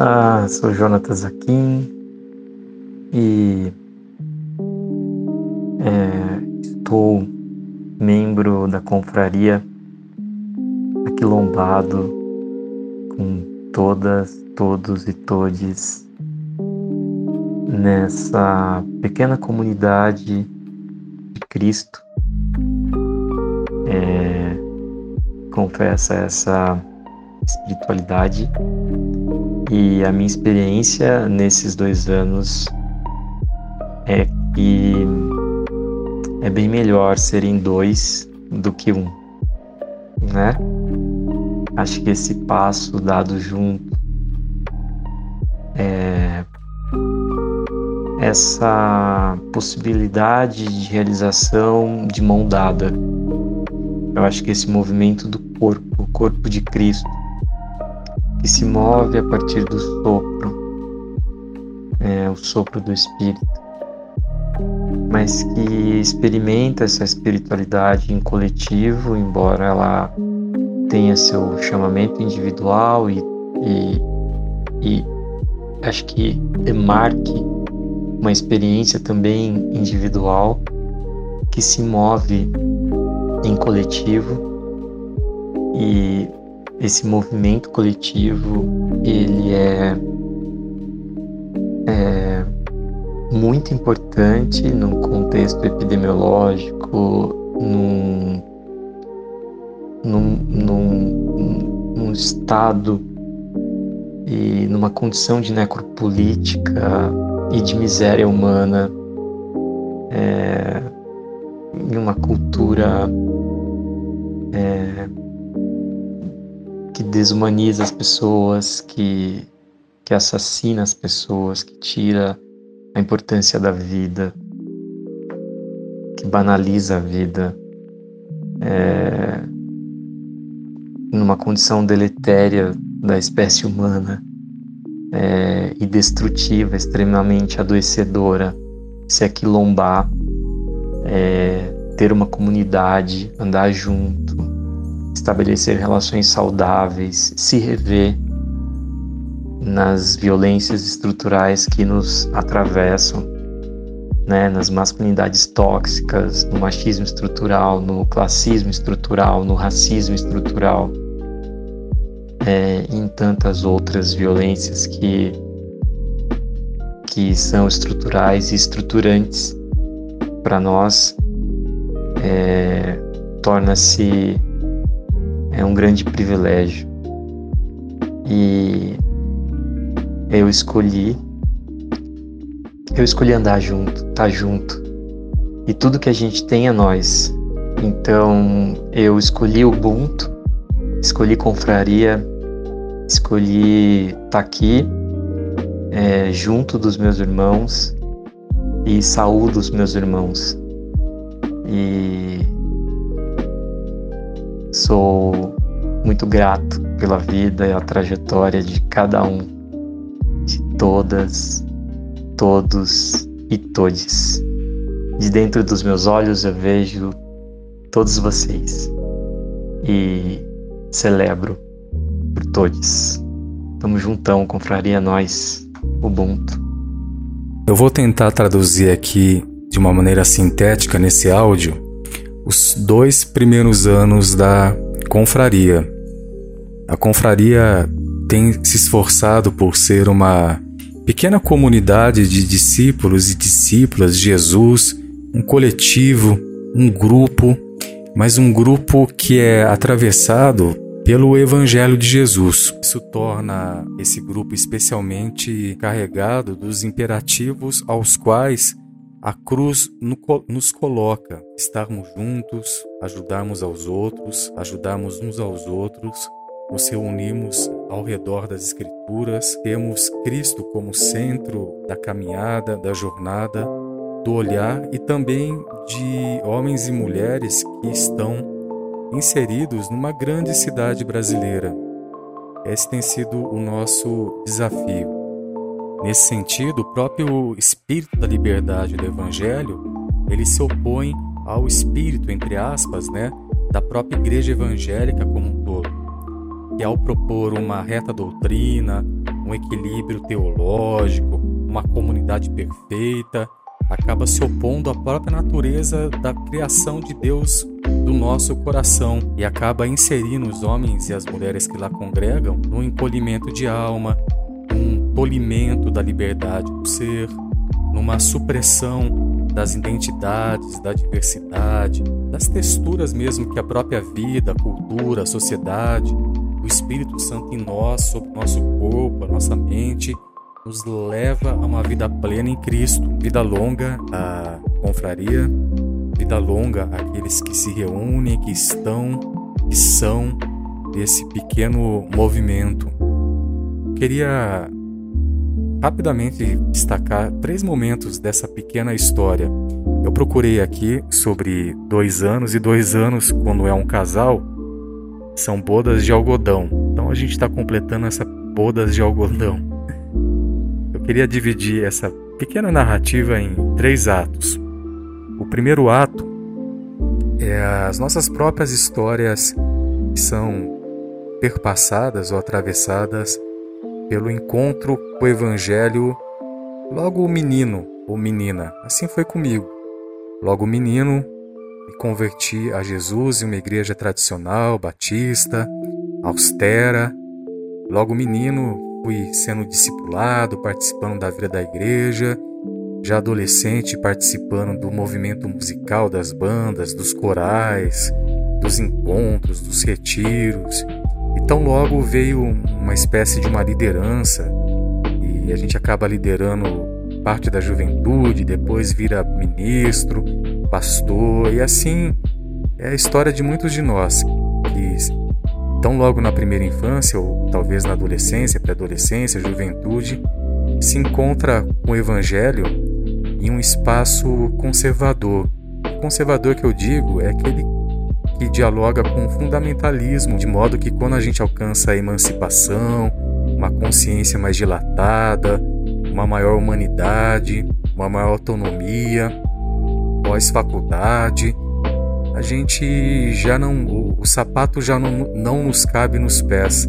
Ah, sou Jonathan Zaquim e é, estou membro da confraria Aquilombado com todas, todos e todes nessa pequena comunidade de Cristo. É, confessa essa espiritualidade e a minha experiência nesses dois anos é que é bem melhor serem dois do que um, né? Acho que esse passo dado junto, é, essa possibilidade de realização de mão dada. Eu acho que esse movimento do corpo, o corpo de Cristo, que se move a partir do sopro, é, o sopro do Espírito, mas que experimenta essa espiritualidade em coletivo, embora ela tenha seu chamamento individual e, e, e acho que demarque uma experiência também individual que se move em coletivo e esse movimento coletivo ele é, é muito importante num contexto epidemiológico, num, num, num, num estado e numa condição de necropolítica e de miséria humana, é, em uma cultura é, que desumaniza as pessoas, que, que assassina as pessoas, que tira a importância da vida, que banaliza a vida, é, numa condição deletéria da espécie humana é, e destrutiva, extremamente adoecedora, se aquilombar, é, ter uma comunidade, andar junto, estabelecer relações saudáveis, se rever nas violências estruturais que nos atravessam, né, nas masculinidades tóxicas, no machismo estrutural, no classismo estrutural, no racismo estrutural, é, em tantas outras violências que que são estruturais e estruturantes para nós, é, torna-se é um grande privilégio. E eu escolhi eu escolhi andar junto, estar tá junto. E tudo que a gente tem é nós. Então eu escolhi Ubuntu, escolhi confraria, escolhi estar tá aqui é, junto dos meus irmãos e saúdo os meus irmãos. E Sou muito grato pela vida e a trajetória de cada um, de todas, todos e todes. De dentro dos meus olhos eu vejo todos vocês e celebro por todos. Tamo juntão, confraria nós, Ubuntu. Eu vou tentar traduzir aqui de uma maneira sintética nesse áudio os dois primeiros anos da confraria. A confraria tem se esforçado por ser uma pequena comunidade de discípulos e discípulas de Jesus, um coletivo, um grupo, mas um grupo que é atravessado pelo Evangelho de Jesus. Isso torna esse grupo especialmente carregado dos imperativos aos quais a cruz nos coloca estarmos juntos, ajudarmos aos outros, ajudarmos uns aos outros, nos reunimos ao redor das Escrituras, temos Cristo como centro da caminhada, da jornada, do olhar e também de homens e mulheres que estão inseridos numa grande cidade brasileira. Esse tem sido o nosso desafio Nesse sentido, o próprio espírito da liberdade do evangelho, ele se opõe ao espírito, entre aspas, né, da própria igreja evangélica como um todo. E ao propor uma reta doutrina, um equilíbrio teológico, uma comunidade perfeita, acaba se opondo à própria natureza da criação de Deus do nosso coração e acaba inserindo os homens e as mulheres que lá congregam no encolhimento de alma, um tolimento da liberdade do ser, numa supressão das identidades, da diversidade, das texturas mesmo que a própria vida, a cultura, a sociedade, o Espírito Santo em nós, sobre o nosso corpo, a nossa mente, nos leva a uma vida plena em Cristo. Vida longa a confraria, vida longa aqueles que se reúnem, que estão, que são desse pequeno movimento. Queria rapidamente destacar três momentos dessa pequena história. Eu procurei aqui sobre dois anos, e dois anos, quando é um casal, são bodas de algodão. Então a gente está completando essa bodas de algodão. Eu queria dividir essa pequena narrativa em três atos. O primeiro ato é as nossas próprias histórias que são perpassadas ou atravessadas pelo encontro com o Evangelho logo menino ou menina. Assim foi comigo. Logo menino, me converti a Jesus em uma igreja tradicional, batista, austera. Logo menino, fui sendo discipulado, participando da vida da igreja. Já adolescente, participando do movimento musical das bandas, dos corais, dos encontros, dos retiros. Então logo veio uma espécie de uma liderança e a gente acaba liderando parte da juventude, depois vira ministro, pastor e assim é a história de muitos de nós que tão logo na primeira infância ou talvez na adolescência, pré-adolescência, juventude, se encontra com o evangelho em um espaço conservador. O conservador que eu digo é aquele que dialoga com o fundamentalismo, de modo que quando a gente alcança a emancipação, uma consciência mais dilatada, uma maior humanidade, uma maior autonomia, pós-faculdade, a gente já não. O, o sapato já não, não nos cabe nos pés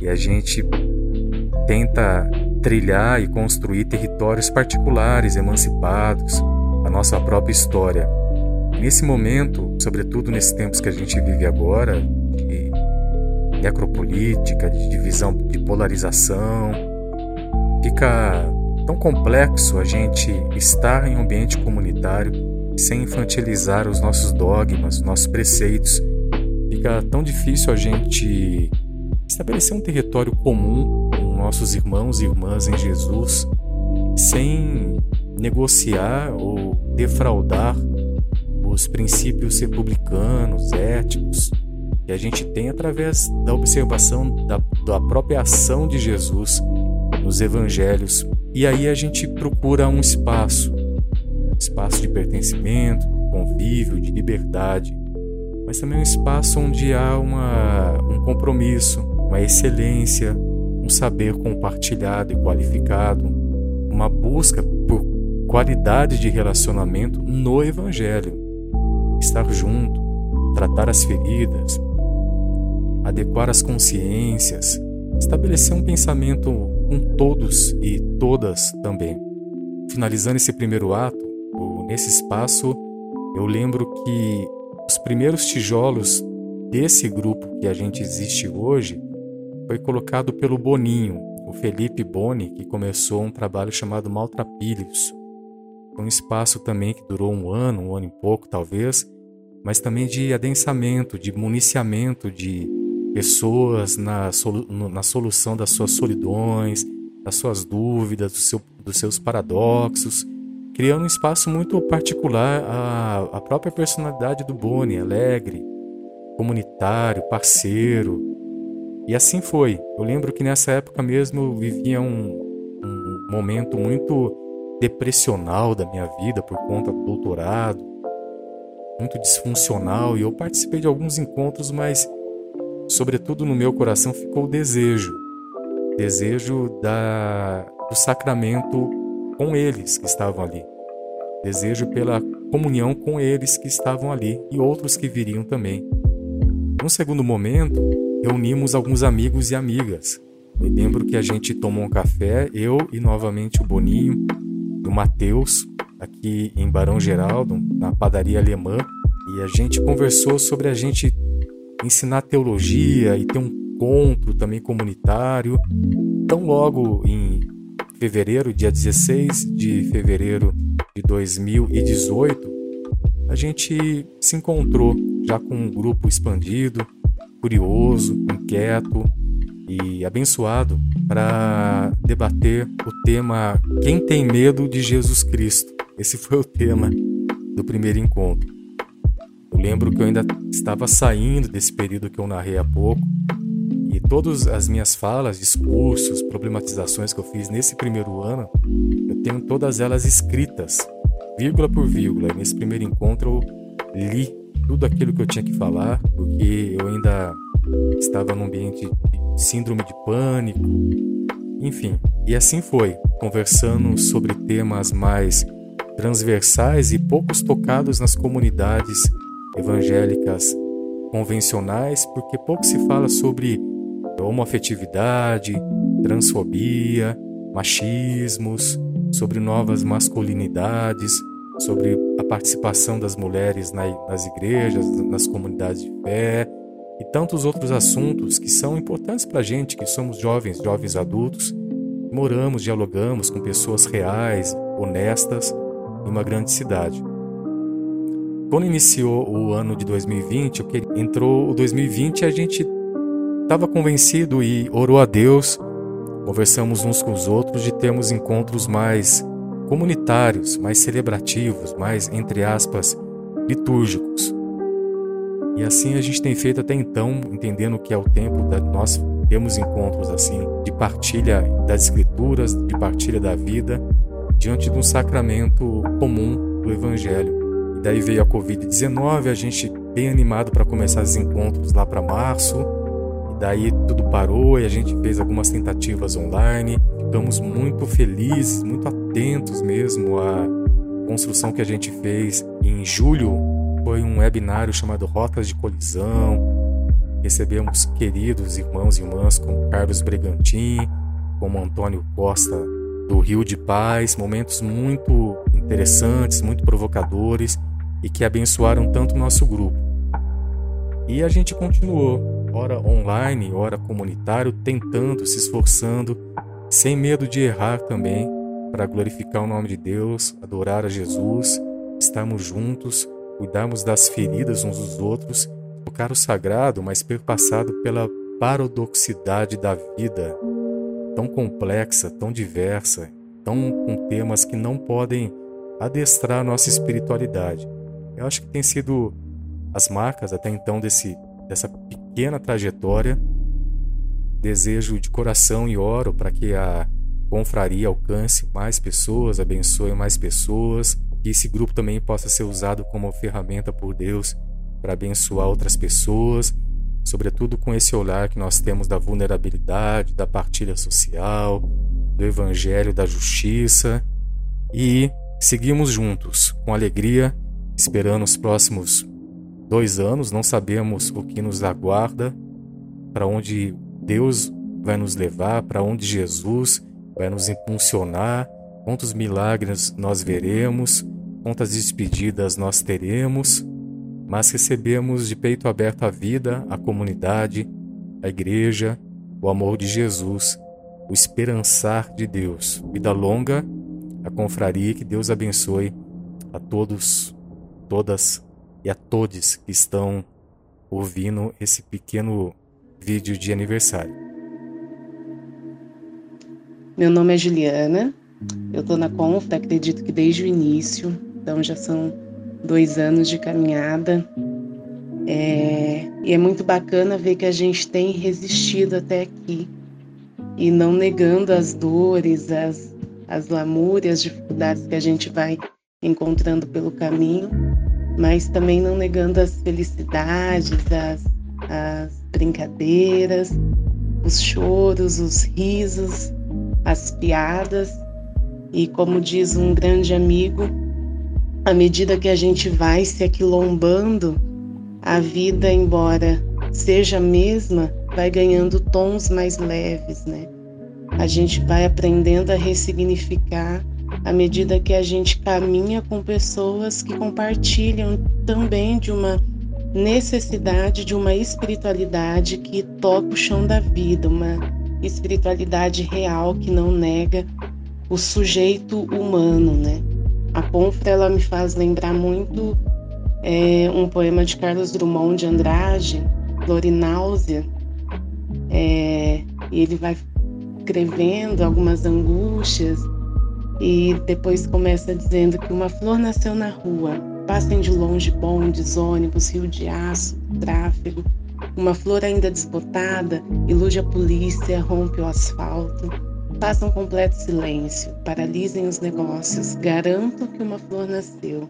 e a gente tenta trilhar e construir territórios particulares, emancipados, a nossa própria história. Nesse momento, sobretudo nesses tempos que a gente vive agora, de necropolítica, de divisão, de polarização, fica tão complexo a gente estar em um ambiente comunitário sem infantilizar os nossos dogmas, nossos preceitos. Fica tão difícil a gente estabelecer um território comum com nossos irmãos e irmãs em Jesus sem negociar ou defraudar os princípios republicanos, éticos, que a gente tem através da observação da, da própria ação de Jesus nos evangelhos. E aí a gente procura um espaço, um espaço de pertencimento, de convívio, de liberdade, mas também um espaço onde há uma, um compromisso, uma excelência, um saber compartilhado e qualificado, uma busca por qualidade de relacionamento no Evangelho estar junto, tratar as feridas, adequar as consciências, estabelecer um pensamento com todos e todas também. Finalizando esse primeiro ato, nesse espaço, eu lembro que os primeiros tijolos desse grupo que a gente existe hoje foi colocado pelo Boninho, o Felipe Boni, que começou um trabalho chamado Maltrapilhos. Um espaço também que durou um ano, um ano e pouco talvez, mas também de adensamento, de municiamento de pessoas na, solu na solução das suas solidões, das suas dúvidas, do seu, dos seus paradoxos, criando um espaço muito particular à, à própria personalidade do Boni, alegre, comunitário, parceiro. E assim foi. Eu lembro que nessa época mesmo eu vivia um, um momento muito depressional da minha vida por conta do doutorado, muito disfuncional e eu participei de alguns encontros, mas sobretudo no meu coração ficou o desejo, desejo da do sacramento com eles que estavam ali. Desejo pela comunhão com eles que estavam ali e outros que viriam também. Num segundo momento, reunimos alguns amigos e amigas Me lembro que a gente tomou um café, eu e novamente o Boninho, o Matheus, aqui em Barão Geraldo, na padaria alemã, e a gente conversou sobre a gente ensinar teologia e ter um encontro também comunitário. Então, logo em fevereiro, dia 16 de fevereiro de 2018, a gente se encontrou já com um grupo expandido, curioso, inquieto e abençoado para debater o tema Quem tem medo de Jesus Cristo? Esse foi o tema do primeiro encontro. Eu lembro que eu ainda estava saindo desse período que eu narrei há pouco e todas as minhas falas, discursos, problematizações que eu fiz nesse primeiro ano, eu tenho todas elas escritas, vírgula por vírgula. E nesse primeiro encontro eu li tudo aquilo que eu tinha que falar, porque eu ainda estava num ambiente síndrome de pânico, enfim. E assim foi, conversando sobre temas mais transversais e poucos tocados nas comunidades evangélicas convencionais, porque pouco se fala sobre homoafetividade, transfobia, machismos, sobre novas masculinidades, sobre a participação das mulheres nas igrejas, nas comunidades de fé e tantos outros assuntos que são importantes para a gente, que somos jovens, jovens adultos, moramos, dialogamos com pessoas reais, honestas, em uma grande cidade. Quando iniciou o ano de 2020, entrou o 2020 a gente estava convencido e orou a Deus, conversamos uns com os outros de termos encontros mais comunitários, mais celebrativos, mais, entre aspas, litúrgicos. E assim a gente tem feito até então, entendendo que é o tempo da nós temos encontros assim de partilha das escrituras, de partilha da vida, diante de um sacramento comum do evangelho. E daí veio a COVID-19, a gente bem animado para começar os encontros lá para março, Daí tudo parou e a gente fez algumas tentativas online. Ficamos muito felizes, muito atentos mesmo à construção que a gente fez. Em julho foi um webinário chamado Rotas de Colisão. Recebemos queridos irmãos e irmãs como Carlos Bregantin, como Antônio Costa do Rio de Paz, momentos muito interessantes, muito provocadores e que abençoaram tanto o nosso grupo. E a gente continuou ora online, ora comunitário, tentando, se esforçando, sem medo de errar também, para glorificar o nome de Deus, adorar a Jesus, estarmos juntos, cuidarmos das feridas uns dos outros, tocar o sagrado, mas perpassado pela paradoxidade da vida, tão complexa, tão diversa, tão com temas que não podem adestrar nossa espiritualidade. Eu acho que tem sido as marcas até então desse dessa pequena trajetória. Desejo de coração e oro para que a confraria alcance mais pessoas, abençoe mais pessoas, que esse grupo também possa ser usado como ferramenta por Deus para abençoar outras pessoas, sobretudo com esse olhar que nós temos da vulnerabilidade, da partilha social, do evangelho da justiça. E seguimos juntos com alegria, esperando os próximos dois anos, não sabemos o que nos aguarda, para onde Deus vai nos levar, para onde Jesus vai nos impulsionar, quantos milagres nós veremos, quantas despedidas nós teremos, mas recebemos de peito aberto a vida, a comunidade, a igreja, o amor de Jesus, o esperançar de Deus. Vida longa, a confraria, que Deus abençoe a todos, todas e a todos que estão ouvindo esse pequeno vídeo de aniversário. Meu nome é Juliana, eu estou na Confra, acredito que desde o início, então já são dois anos de caminhada. É, e é muito bacana ver que a gente tem resistido até aqui e não negando as dores, as, as lamúrias, as dificuldades que a gente vai encontrando pelo caminho, mas também não negando as felicidades, as, as brincadeiras, os choros, os risos, as piadas. E como diz um grande amigo, à medida que a gente vai se aquilombando, a vida, embora seja a mesma, vai ganhando tons mais leves, né? A gente vai aprendendo a ressignificar à medida que a gente caminha com pessoas que compartilham também de uma necessidade de uma espiritualidade que toca o chão da vida, uma espiritualidade real que não nega o sujeito humano, né? A Confra ela me faz lembrar muito é, um poema de Carlos Drummond de Andrade, Florináusea, é, e ele vai escrevendo algumas angústias e depois começa dizendo que uma flor nasceu na rua, passem de longe bondes, ônibus, rio de aço, tráfego. Uma flor ainda desbotada ilude a polícia, rompe o asfalto. Façam completo silêncio, paralisem os negócios. Garanto que uma flor nasceu.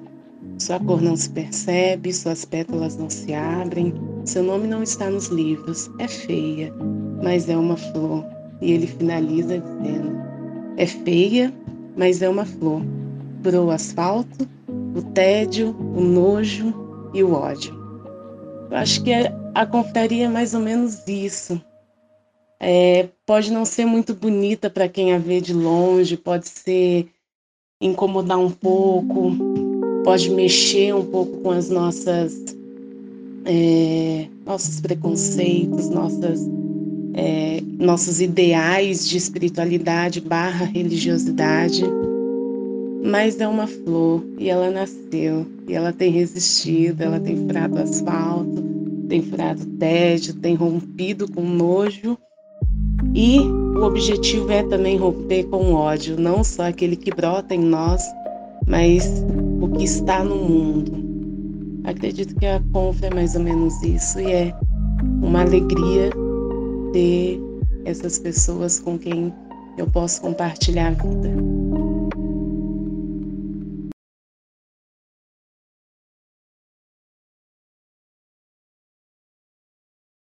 Sua cor não se percebe, suas pétalas não se abrem, seu nome não está nos livros. É feia, mas é uma flor. E ele finaliza dizendo: É feia, mas é uma flor. Por o asfalto, o tédio, o nojo e o ódio. Eu acho que a confraria é mais ou menos isso. É, pode não ser muito bonita para quem a vê de longe, pode ser incomodar um pouco, pode mexer um pouco com as nossas é, nossos preconceitos, nossas é, nossos ideais de espiritualidade barra religiosidade, mas é uma flor e ela nasceu e ela tem resistido, ela tem furado asfalto, tem furado tédio, tem rompido com nojo e o objetivo é também romper com ódio, não só aquele que brota em nós, mas o que está no mundo. Acredito que a Conf é mais ou menos isso e é uma alegria ter essas pessoas com quem eu posso compartilhar a vida.